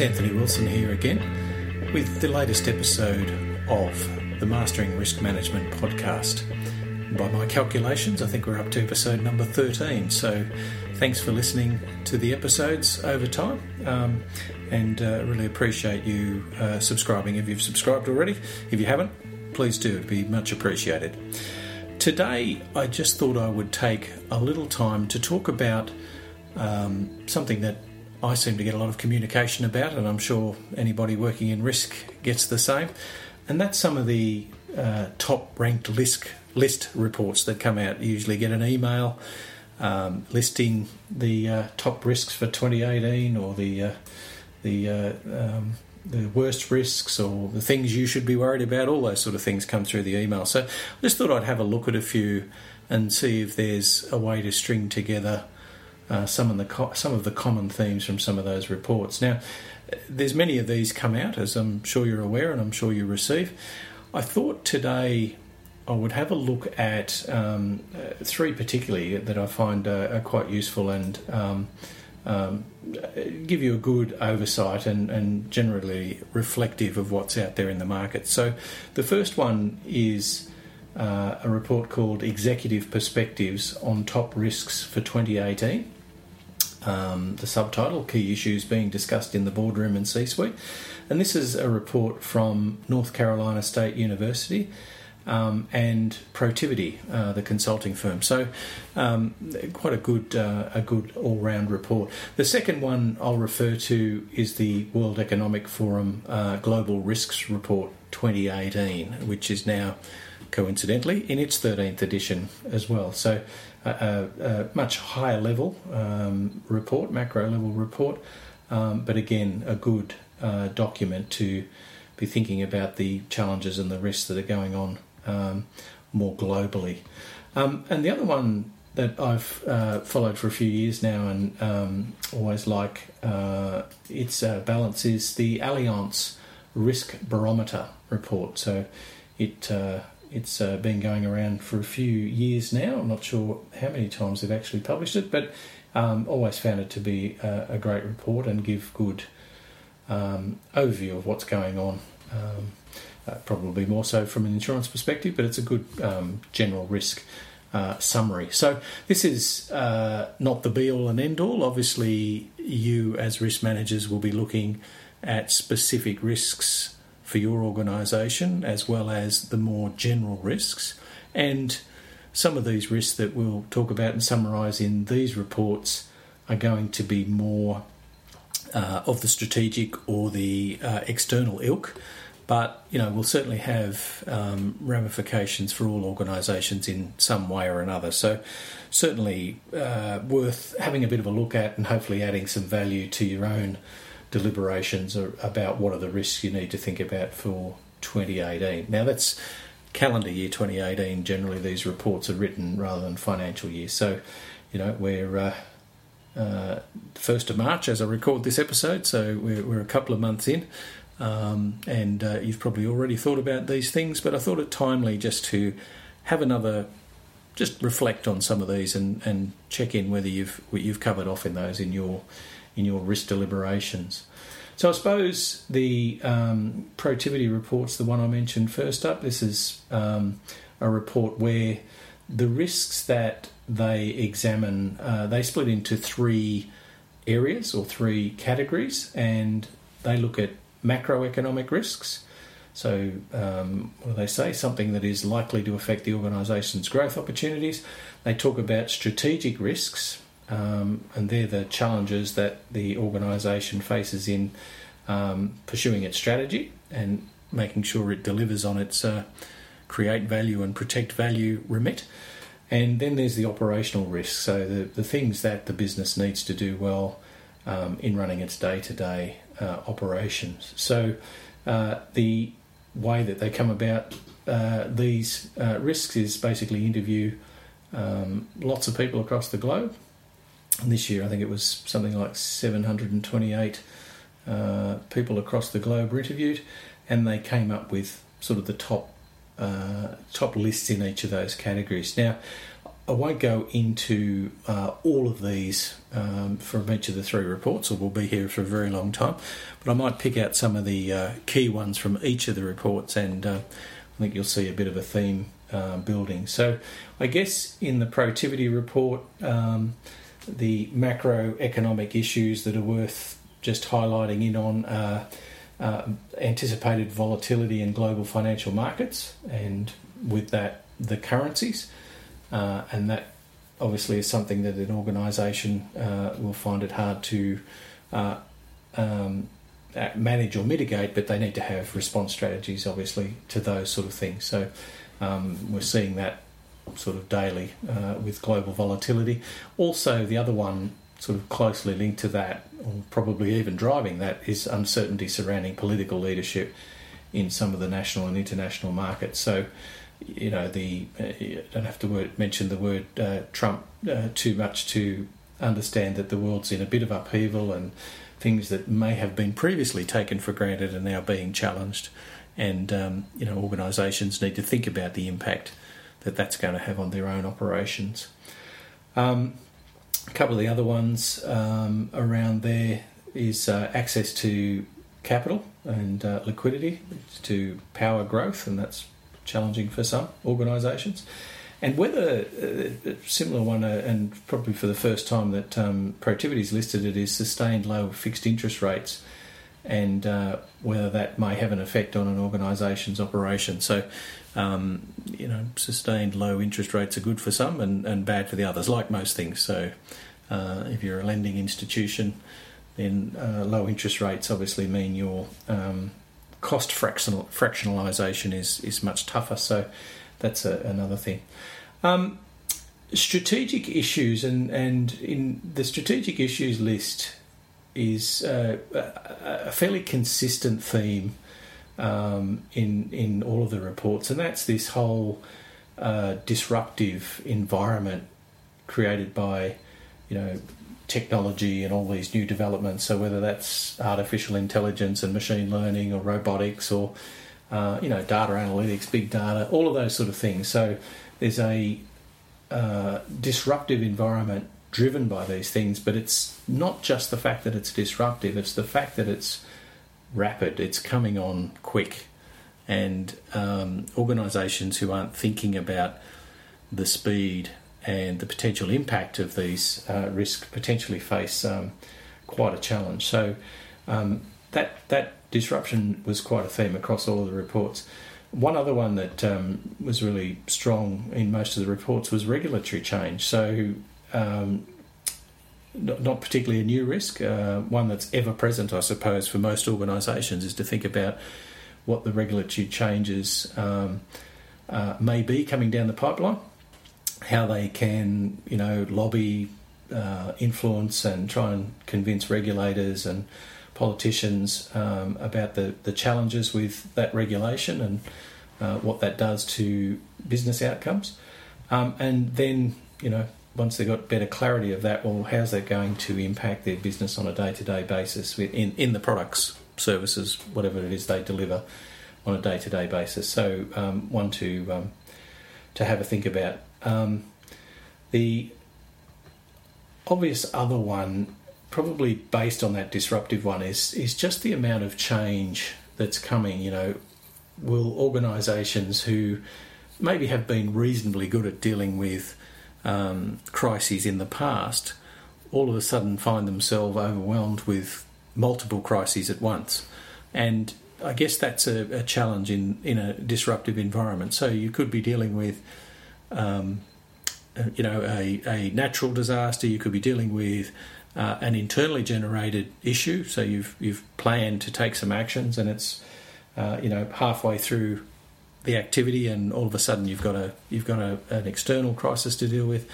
Anthony Wilson here again with the latest episode of the Mastering Risk Management podcast. By my calculations, I think we're up to episode number 13. So thanks for listening to the episodes over time um, and uh, really appreciate you uh, subscribing if you've subscribed already. If you haven't, please do, it'd be much appreciated. Today, I just thought I would take a little time to talk about um, something that I seem to get a lot of communication about, and I'm sure anybody working in risk gets the same. And that's some of the uh, top ranked list, list reports that come out. You usually get an email um, listing the uh, top risks for 2018 or the uh, the uh, um, the worst risks or the things you should be worried about. All those sort of things come through the email. So I just thought I'd have a look at a few and see if there's a way to string together uh, some of the co- some of the common themes from some of those reports. Now, there's many of these come out, as I'm sure you're aware, and I'm sure you receive. I thought today I would have a look at um, uh, three particularly that I find uh, are quite useful and um, um, give you a good oversight and, and, generally reflective of what's out there in the market. So, the first one is uh, a report called Executive Perspectives on Top Risks for 2018 um, the subtitle Key Issues Being Discussed in the Boardroom and C Suite. And this is a report from North Carolina State University. Um, and Protiviti, uh, the consulting firm. So, um, quite a good, uh, a good all-round report. The second one I'll refer to is the World Economic Forum uh, Global Risks Report 2018, which is now, coincidentally, in its 13th edition as well. So, a, a much higher level um, report, macro level report, um, but again, a good uh, document to be thinking about the challenges and the risks that are going on um, more globally. Um, and the other one that I've uh, followed for a few years now and um, always like uh, its uh, balance is the Allianz Risk Barometer report. So it uh, it's uh, been going around for a few years now. I'm not sure how many times they've actually published it, but um, always found it to be a, a great report and give good um, overview of what's going on. Um, uh, probably more so from an insurance perspective, but it's a good um, general risk uh, summary. So this is uh, not the be all and end all. Obviously, you as risk managers will be looking at specific risks for your organisation, as well as the more general risks. And some of these risks that we'll talk about and summarise in these reports are going to be more uh, of the strategic or the uh, external ilk. But you know, we'll certainly have um, ramifications for all organisations in some way or another. So, certainly uh, worth having a bit of a look at, and hopefully adding some value to your own deliberations about what are the risks you need to think about for 2018. Now, that's calendar year 2018. Generally, these reports are written rather than financial year. So, you know, we're uh, uh, 1st of March as I record this episode, so we're, we're a couple of months in. Um, and uh, you've probably already thought about these things, but I thought it timely just to have another just reflect on some of these and, and check in whether you've you've covered off in those in your in your risk deliberations. So I suppose the um, report's the one I mentioned first up. This is um, a report where the risks that they examine uh, they split into three areas or three categories, and they look at macroeconomic risks. So, um, what do they say? Something that is likely to affect the organisation's growth opportunities. They talk about strategic risks, um, and they're the challenges that the organisation faces in um, pursuing its strategy and making sure it delivers on its uh, create value and protect value remit. And then there's the operational risks, so the, the things that the business needs to do well um, in running its day to day operations. So uh, the way that they come about uh, these uh, risks is basically interview um, lots of people across the globe and this year, I think it was something like 728 uh, people across the globe were interviewed, and they came up with sort of the top uh, top lists in each of those categories. Now, I won't go into uh, all of these um, from each of the three reports, or we'll be here for a very long time. But I might pick out some of the uh, key ones from each of the reports, and uh, I think you'll see a bit of a theme uh, building. So, I guess in the Protiviti report, um, the macroeconomic issues that are worth just highlighting in on uh, anticipated volatility in global financial markets, and with that, the currencies uh, and that obviously is something that an organisation uh, will find it hard to uh, um, manage or mitigate, but they need to have response strategies, obviously, to those sort of things. So um, we're seeing that sort of daily uh, with global volatility. Also, the other one sort of closely linked to that, or probably even driving that, is uncertainty surrounding political leadership in some of the national and international markets. So you know, the uh, you don't have to word, mention the word uh, Trump uh, too much to understand that the world's in a bit of upheaval and things that may have been previously taken for granted are now being challenged. And um, you know, organisations need to think about the impact that that's going to have on their own operations. Um, a couple of the other ones um, around there is uh, access to capital and uh, liquidity to power growth, and that's challenging for some organisations. And whether uh, a similar one, uh, and probably for the first time that um, has listed it, is sustained low fixed interest rates, and uh, whether that may have an effect on an organisation's operation. So, um, you know, sustained low interest rates are good for some and, and bad for the others, like most things. So, uh, if you're a lending institution, then uh, low interest rates obviously mean your um, cost fractional, fractionalisation is is much tougher. So that's a, another thing. Um, strategic issues and and in the strategic issues list is uh, a fairly consistent theme um, in in all of the reports, and that's this whole uh, disruptive environment created by you know technology and all these new developments. So whether that's artificial intelligence and machine learning or robotics or uh, you know data analytics, big data, all of those sort of things. So there's a uh, disruptive environment driven by these things, but it's not just the fact that it's disruptive; it's the fact that it's rapid. It's coming on quick, and um, organisations who aren't thinking about the speed and the potential impact of these uh, risks potentially face um, quite a challenge. So um, that that disruption was quite a theme across all of the reports. One other one that um, was really strong in most of the reports was regulatory change. So um, not, not, particularly a new risk, uh, one that's ever present, I suppose, for most organisations, is to think about what the regulatory changes um, uh, may be coming down the pipeline how they can, you know, lobby, uh, influence, and try and convince regulators and politicians um, about the, the challenges with that regulation and uh, what that does to business outcomes. Um, and then, you know, once they've got better clarity of that, well, how's that going to impact their business on a day to day basis in, in the products, services, whatever it is they deliver on a day to day basis? So, um, one to um, to have a think about. Um, the obvious other one, probably based on that disruptive one, is is just the amount of change that's coming. You know, will organisations who maybe have been reasonably good at dealing with um, crises in the past all of a sudden find themselves overwhelmed with multiple crises at once. And I guess that's a, a challenge in, in a disruptive environment. So you could be dealing with um, you know, a, a natural disaster. You could be dealing with uh, an internally generated issue. So you've you've planned to take some actions, and it's uh, you know halfway through the activity, and all of a sudden you've got a you've got a, an external crisis to deal with.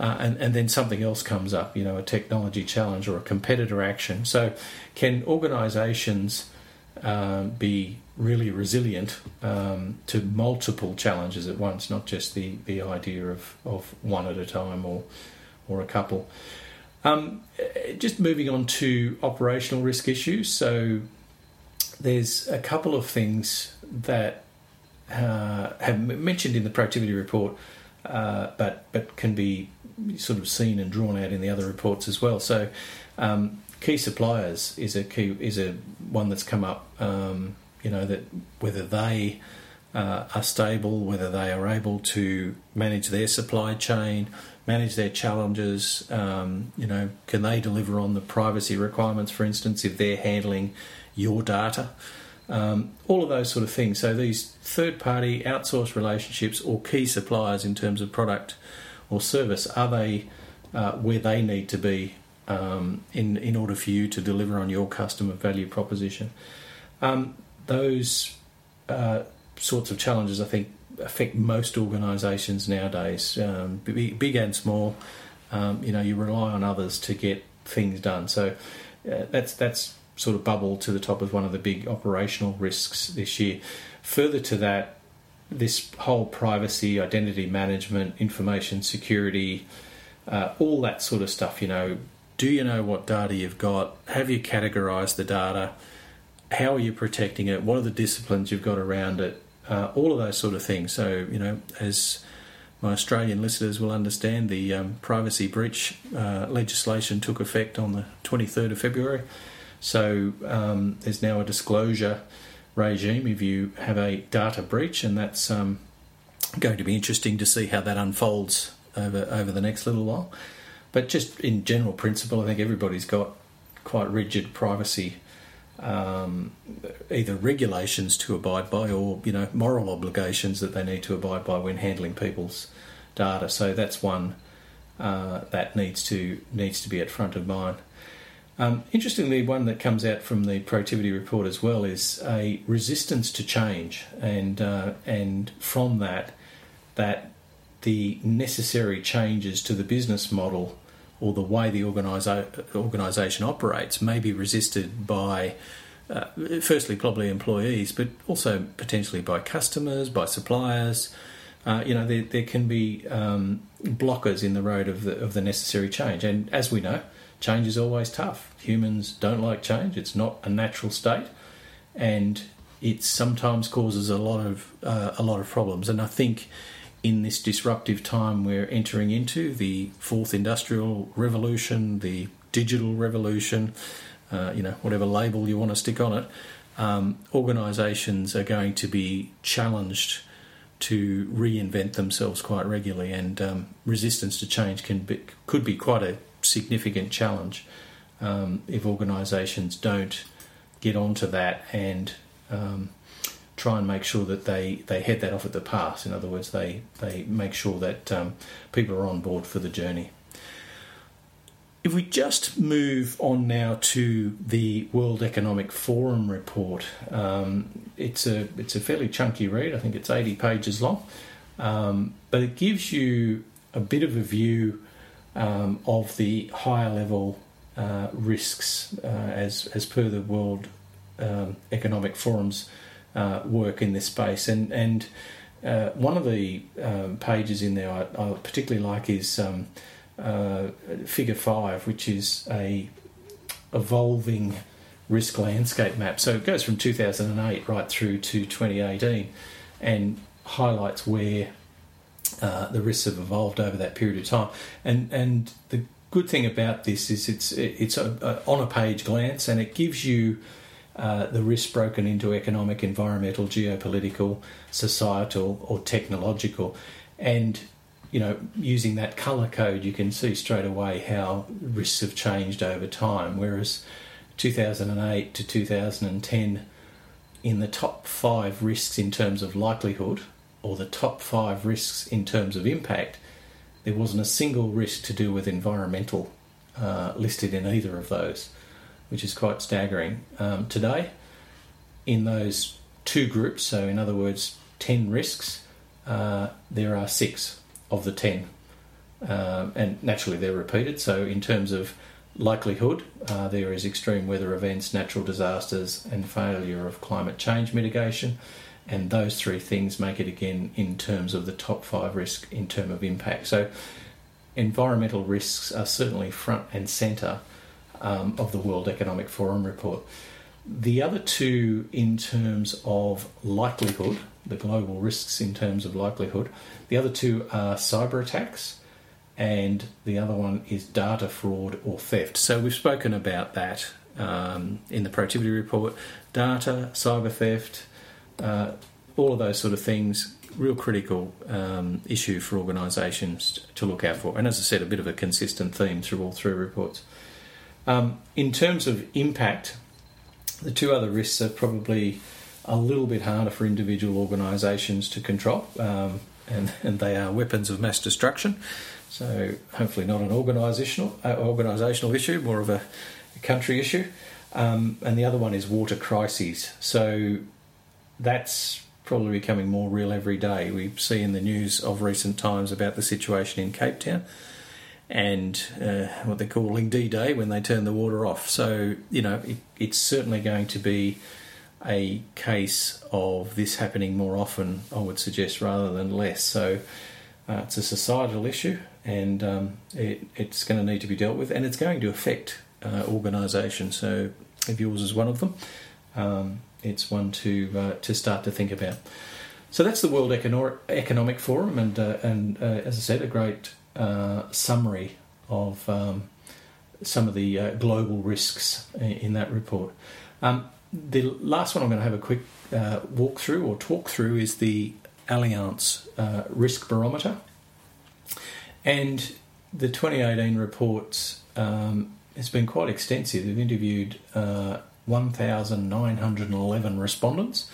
Uh, and, and then something else comes up, you know, a technology challenge or a competitor action. So, can organisations um, be really resilient um, to multiple challenges at once, not just the, the idea of, of one at a time or, or a couple. Um, just moving on to operational risk issues. So there's a couple of things that uh, have mentioned in the Protiviti report uh, but but can be sort of seen and drawn out in the other reports as well. So, um, key suppliers is a key is a one that's come up. Um, you know that whether they uh, are stable, whether they are able to manage their supply chain, manage their challenges. Um, you know, can they deliver on the privacy requirements, for instance, if they're handling your data? Um, all of those sort of things. So these third-party outsourced relationships or key suppliers in terms of product or service are they uh, where they need to be um, in in order for you to deliver on your customer value proposition? Um, those uh, sorts of challenges, I think, affect most organisations nowadays, um, big, and small. Um, you know, you rely on others to get things done. So uh, that's that's sort of bubbled to the top as one of the big operational risks this year. Further to that, this whole privacy, identity management, information security, uh, all that sort of stuff. You know, do you know what data you've got? Have you categorised the data? How are you protecting it? What are the disciplines you've got around it? uh, all of those sort of things. So, you know, as my Australian listeners will understand, the um, privacy breach uh, legislation took effect on the 23rd of February. So, um, there's now a disclosure regime if you have a data breach, and that's um, going to be interesting to see how that unfolds over over the next little while. But just in general principle, I think everybody's got quite rigid privacy um, either regulations to abide by or you know moral obligations that they need to abide by when handling people's data. So that's one uh, that needs to needs to be at front of mind. Um, interestingly, one that comes out from the Protiviti report as well is a resistance to change, and uh, and from that, that the necessary changes to the business model or the way the organisa- organisation operates may be resisted by, uh, firstly, probably employees, but also potentially by customers, by suppliers. Uh, you know, there, there can be um, blockers in the road of the, of the necessary change. And as we know, change is always tough. Humans don't like change, it's not a natural state. And it sometimes causes a lot of uh, a lot of problems. And I think in this disruptive time we're entering into, the fourth industrial revolution, the digital revolution, uh, you know, whatever label you want to stick on it, um, organisations are going to be challenged to reinvent themselves quite regularly, and um, resistance to change can be, could be quite a significant challenge um, if organisations don't get onto that and um, try and make sure that they, they head that off at the pass. In other words, they, they make sure that um, people are on board for the journey. If we just move on now to the World Economic Forum report, um, it's a it's a fairly chunky read. I think it's eighty pages long, um, but it gives you a bit of a view um, of the higher level uh, risks uh, as as per the World um, Economic Forum's uh, work in this space. And and uh, one of the um, pages in there I, I, particularly like is um, uh, Figure Five, which is a evolving risk landscape map. So it goes from 2008 right through to 2018, and highlights where uh, the risks have evolved over that period of time. And and the good thing about this is it's it's a, a on a page glance, and it gives you uh, the risks broken into economic, environmental, geopolitical, societal, or technological. And you know, using that color code, you can see straight away how risks have changed over time. Whereas 2008 to 2010, in the top five risks in terms of likelihood, or the top five risks in terms of impact, there wasn't a single risk to do with environmental uh, listed in either of those which is quite staggering. Um, today, in those two groups, so in other words, 10 risks, uh, there are six of the 10. Um, and naturally, they're repeated. So, in terms of likelihood, uh, there is extreme weather events, natural disasters, and failure of climate change mitigation. And those three things make it again in terms of the top five risk in terms of impact. So, environmental risks are certainly front and centre um, of the World Economic Forum report. The other two, in terms of likelihood, the global risks in terms of likelihood. The other two are cyber attacks, and the other one is data fraud or theft. So we've spoken about that um, in the Protiviti report. Data, cyber theft, uh, all of those sort of things, real critical um, issue for organisations to look out for. And as I said, a bit of a consistent theme through all three reports. Um, in terms of impact, the two other risks are probably a little bit harder for individual organisations to control, um, and, and they are weapons of mass destruction. So hopefully not an organisational uh, organisational issue, more of a, a country issue. Um, and the other one is water crises. So that's probably becoming more real every day. We see in the news of recent times about the situation in Cape Town and uh, what they're calling D Day when they turn the water off. So, you know, it, it's certainly going to be a case of this happening more often, I would suggest, rather than less. So, uh, it's a societal issue and um, it, it's going to need to be dealt with, and it's going to affect uh, organisations. So, if yours is one of them, um, it's one to uh, to start to think about. So that's the World Economic Forum, and uh, and uh, as I said, a great uh, summary of um, some of the uh, global risks in that report. Um, the last one I'm going to have a quick uh, walk through or talk through is the Allianz uh, Risk Barometer. And the 2018 report um, has been quite extensive. They've interviewed uh, 1,911 respondents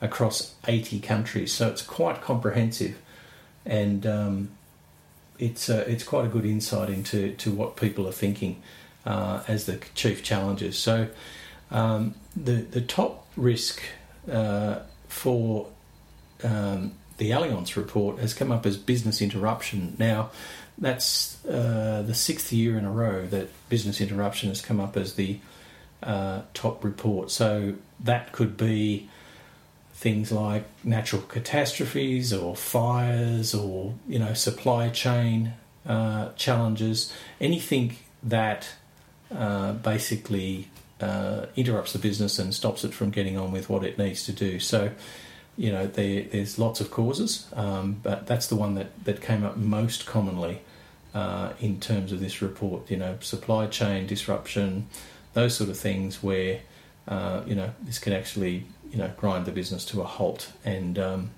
across 80 countries, so it's quite comprehensive. And um, it's uh, it's quite a good insight into to what people are thinking uh, as the chief challenges. So um, the the top risk uh, for um, the Allianz report has come up as business interruption. Now that's uh, the sixth year in a row that business interruption has come up as the uh, top report. So that could be things like natural catastrophes or fires or you know supply chain uh, challenges, anything that uh, basically uh, interrupts the business and stops it from getting on with what it needs to do. So, you know, there, there's lots of causes, um, but that's the one that, that came up most commonly uh, in terms of this report. You know, supply chain disruption, those sort of things where, uh, you know, this can actually you know grind the business to a halt. And um,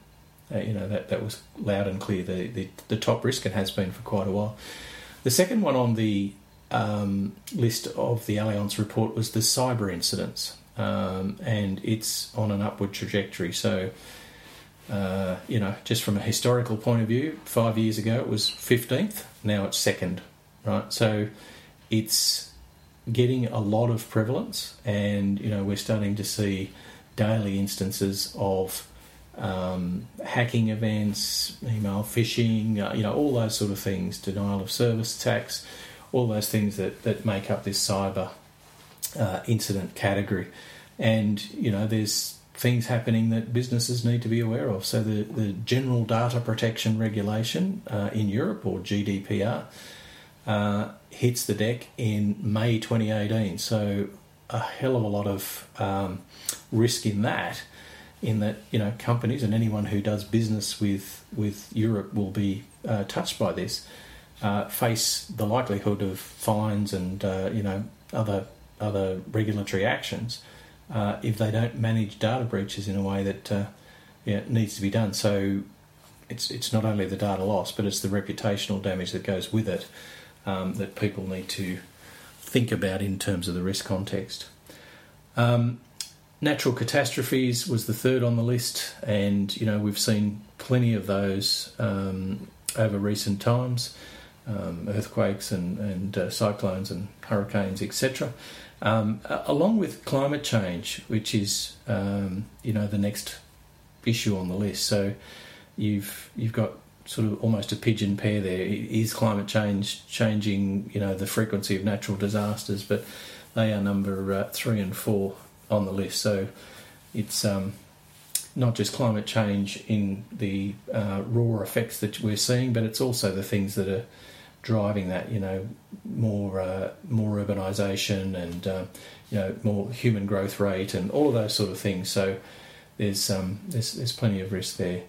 uh, you know that that was loud and clear. The, the, the top risk It has been for quite a while. The second one on the um, list of the Allianz report was the cyber incidents, um, and it's on an upward trajectory. So. Uh, you know, just from a historical point of view, five years ago it was 15th, now it's second, right? So it's getting a lot of prevalence, and you know, we're starting to see daily instances of um, hacking events, email phishing, uh, you know, all those sort of things, denial of service attacks, all those things that, that make up this cyber uh, incident category. And, you know, there's things happening that businesses need to be aware of. So the, the General Data Protection Regulation uh, in Europe, or GDPR, uh, hits the deck in May 2018. So a hell of a lot of um, risk in that, in that you know companies and anyone who does business with with Europe will be uh, touched by this, uh, face the likelihood of fines and uh, you know other other regulatory actions uh, if they don't manage data breaches in a way that uh, yeah, needs to be done. So it's it's not only the data loss, but it's the reputational damage that goes with it um, that people need to think about in terms of the risk context. Um, natural catastrophes was the third on the list, and you know we've seen plenty of those um, over recent times, um, earthquakes and, and uh, cyclones and hurricanes, etc. Um, along with climate change, which is um, you know the next issue on the list. So you've you've got sort of almost a pigeon pair there. Is climate change changing, you know, the frequency of natural disasters? But they are number uh, three and four on the list. So it's um, not just climate change in the uh, raw effects that we're seeing, but it's also the things that are driving that. You know, more uh, more urbanisation and uh, you know more human growth rate and all of those sort of things. So there's um, there's there's plenty of risk there.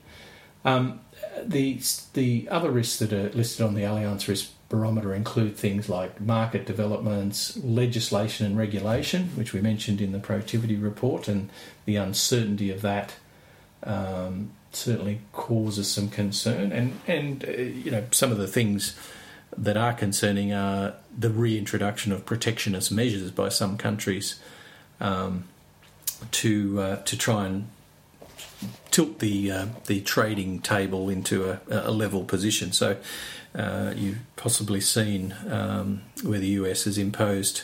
Um, the the other risks that are listed on the Allianz Risk Barometer include things like market developments, legislation and regulation, which we mentioned in the Protiviti report, and the uncertainty of that um, certainly causes some concern. And and uh, you know some of the things that are concerning are the reintroduction of protectionist measures by some countries um, to uh, to try and tilt the uh, the trading table into a, a level position. So uh, you've possibly seen um, where the US has imposed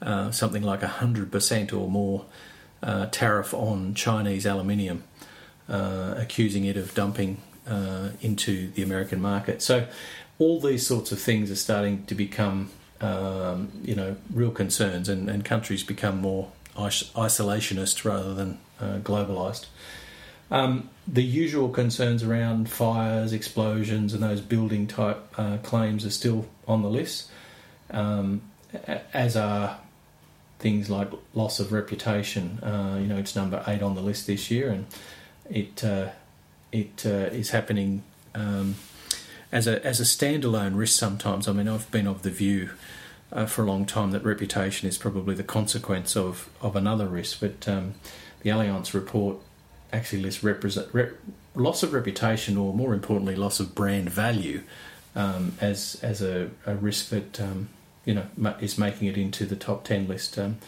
uh, something like hundred percent or more uh, tariff on Chinese aluminium, uh, accusing it of dumping uh, into the American market. So all these sorts of things are starting to become um, you know real concerns, and, and countries become more isolationist rather than globalized. Um, the usual concerns around fires, explosions, and those building type uh, claims are still on the list, um, as are things like loss of reputation. Uh, you know, it's number eight on the list this year, and it uh, it uh, is happening um, as a as a standalone risk. Sometimes, I mean, I've been of the view. Uh, for a long time, that reputation is probably the consequence of, of another risk, but um, the Allianz report actually less represent, re, loss of reputation, or more importantly, loss of brand value, um, as as a, a risk that um, you know is making it into the top ten list. Um,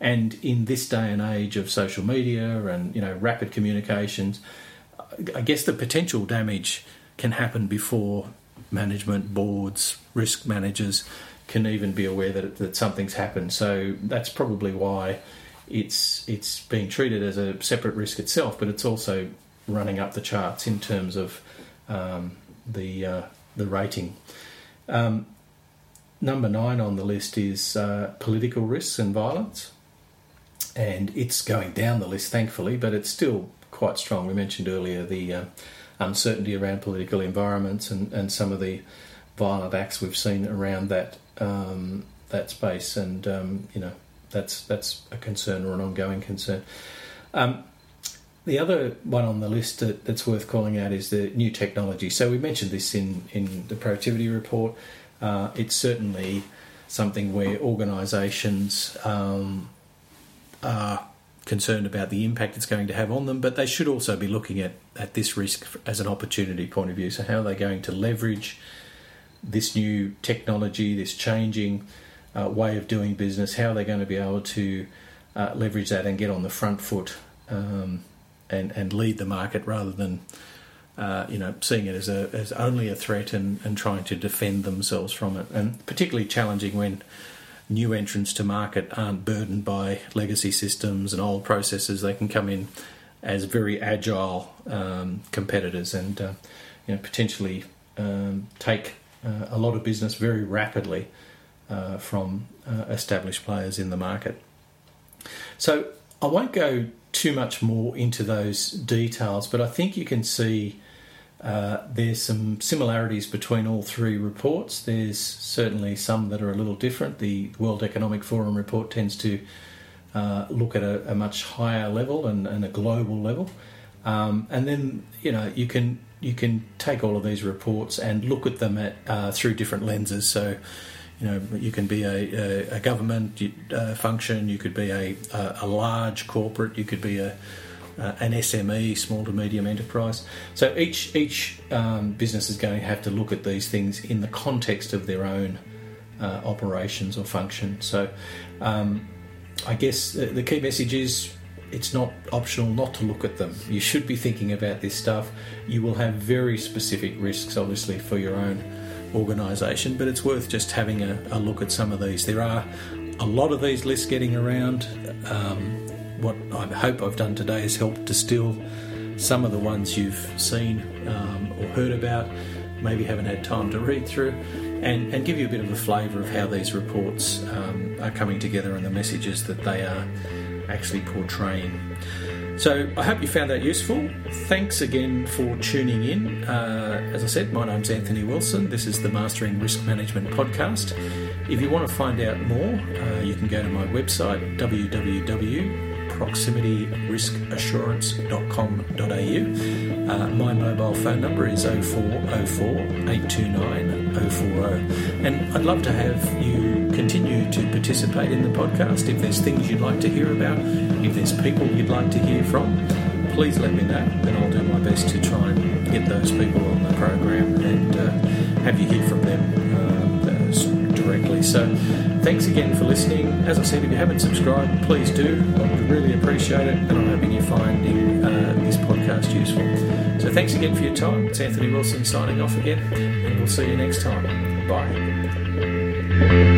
and in this day and age of social media and you know rapid communications, I guess the potential damage can happen before management boards, risk managers can even be aware that that something's happened. So that's probably why it's it's being treated as a separate risk itself, but it's also running up the charts in terms of um, the uh, the rating. Um, number nine on the list is uh, political risks and violence, and it's going down the list, thankfully, but it's still quite strong. We mentioned earlier the uh, uncertainty around political environments and, and some of the violent acts we've seen around that um, that space, and um, you know that's that's a concern or an ongoing concern. Um, the other one on the list that, that's worth calling out is the new technology. So we mentioned this in in the Protiviti report. Uh, it's certainly something where organisations um, are concerned about the impact it's going to have on them, but they should also be looking at, at this risk as an opportunity point of view. So, how are they going to leverage this new technology, this changing uh, way of doing business, how are they're going to be able to uh, leverage that and get on the front foot um, and and lead the market rather than uh, you know seeing it as a as only a threat and, and trying to defend themselves from it, and particularly challenging when new entrants to market aren't burdened by legacy systems and old processes. They can come in as very agile um, competitors and uh, you know potentially um, take uh, a lot of business very rapidly uh, from uh, established players in the market. So I won't go too much more into those details, but I think you can see uh, there's some similarities between all three reports. There's certainly some that are a little different. The World Economic Forum report tends to uh, look at a, a, much higher level and, and a global level, um, and then you know you can you can take all of these reports and look at them at uh, through different lenses. So you know, you can be a, a, a government uh, function, you could be a, a, large corporate, you could be a, an SME, small to medium enterprise. So each each um, business is going to have to look at these things in the context of their own uh, operations or function. So um, I guess the, the key message is it's not optional not to look at them. You should be thinking about this stuff. You will have very specific risks, obviously, for your own organisation, but it's worth just having a, a, look at some of these. There are a lot of these lists getting around. Um, what I hope I've done today is help distill some of the ones you've seen um, or heard about, maybe haven't had time to read through, and, and give you a bit of a flavour of how these reports um, are coming together and the messages that they are actually portraying. So I hope you found that useful. Thanks again for tuning in. Uh, as I said, my name's Anthony Wilson. This is the Mastering Risk Management podcast. If you want to find out more, uh, you can go to my website www proximityrriskassurance.com.au. Uh, my mobile phone number is 0404 829 040. And I'd love to have you continue to participate in the podcast. If there's things you'd like to hear about, if there's people you'd like to hear from, please let me know, and I'll do my best to try and get those people on the program and uh, have you hear from them uh, directly. So, thanks again for listening. As I said, if you haven't subscribed, please do. I would really appreciate it, and I'm hoping you're finding uh, this podcast useful. So, thanks again for your time. It's Anthony Wilson signing off again, and we'll see you next time. Bye.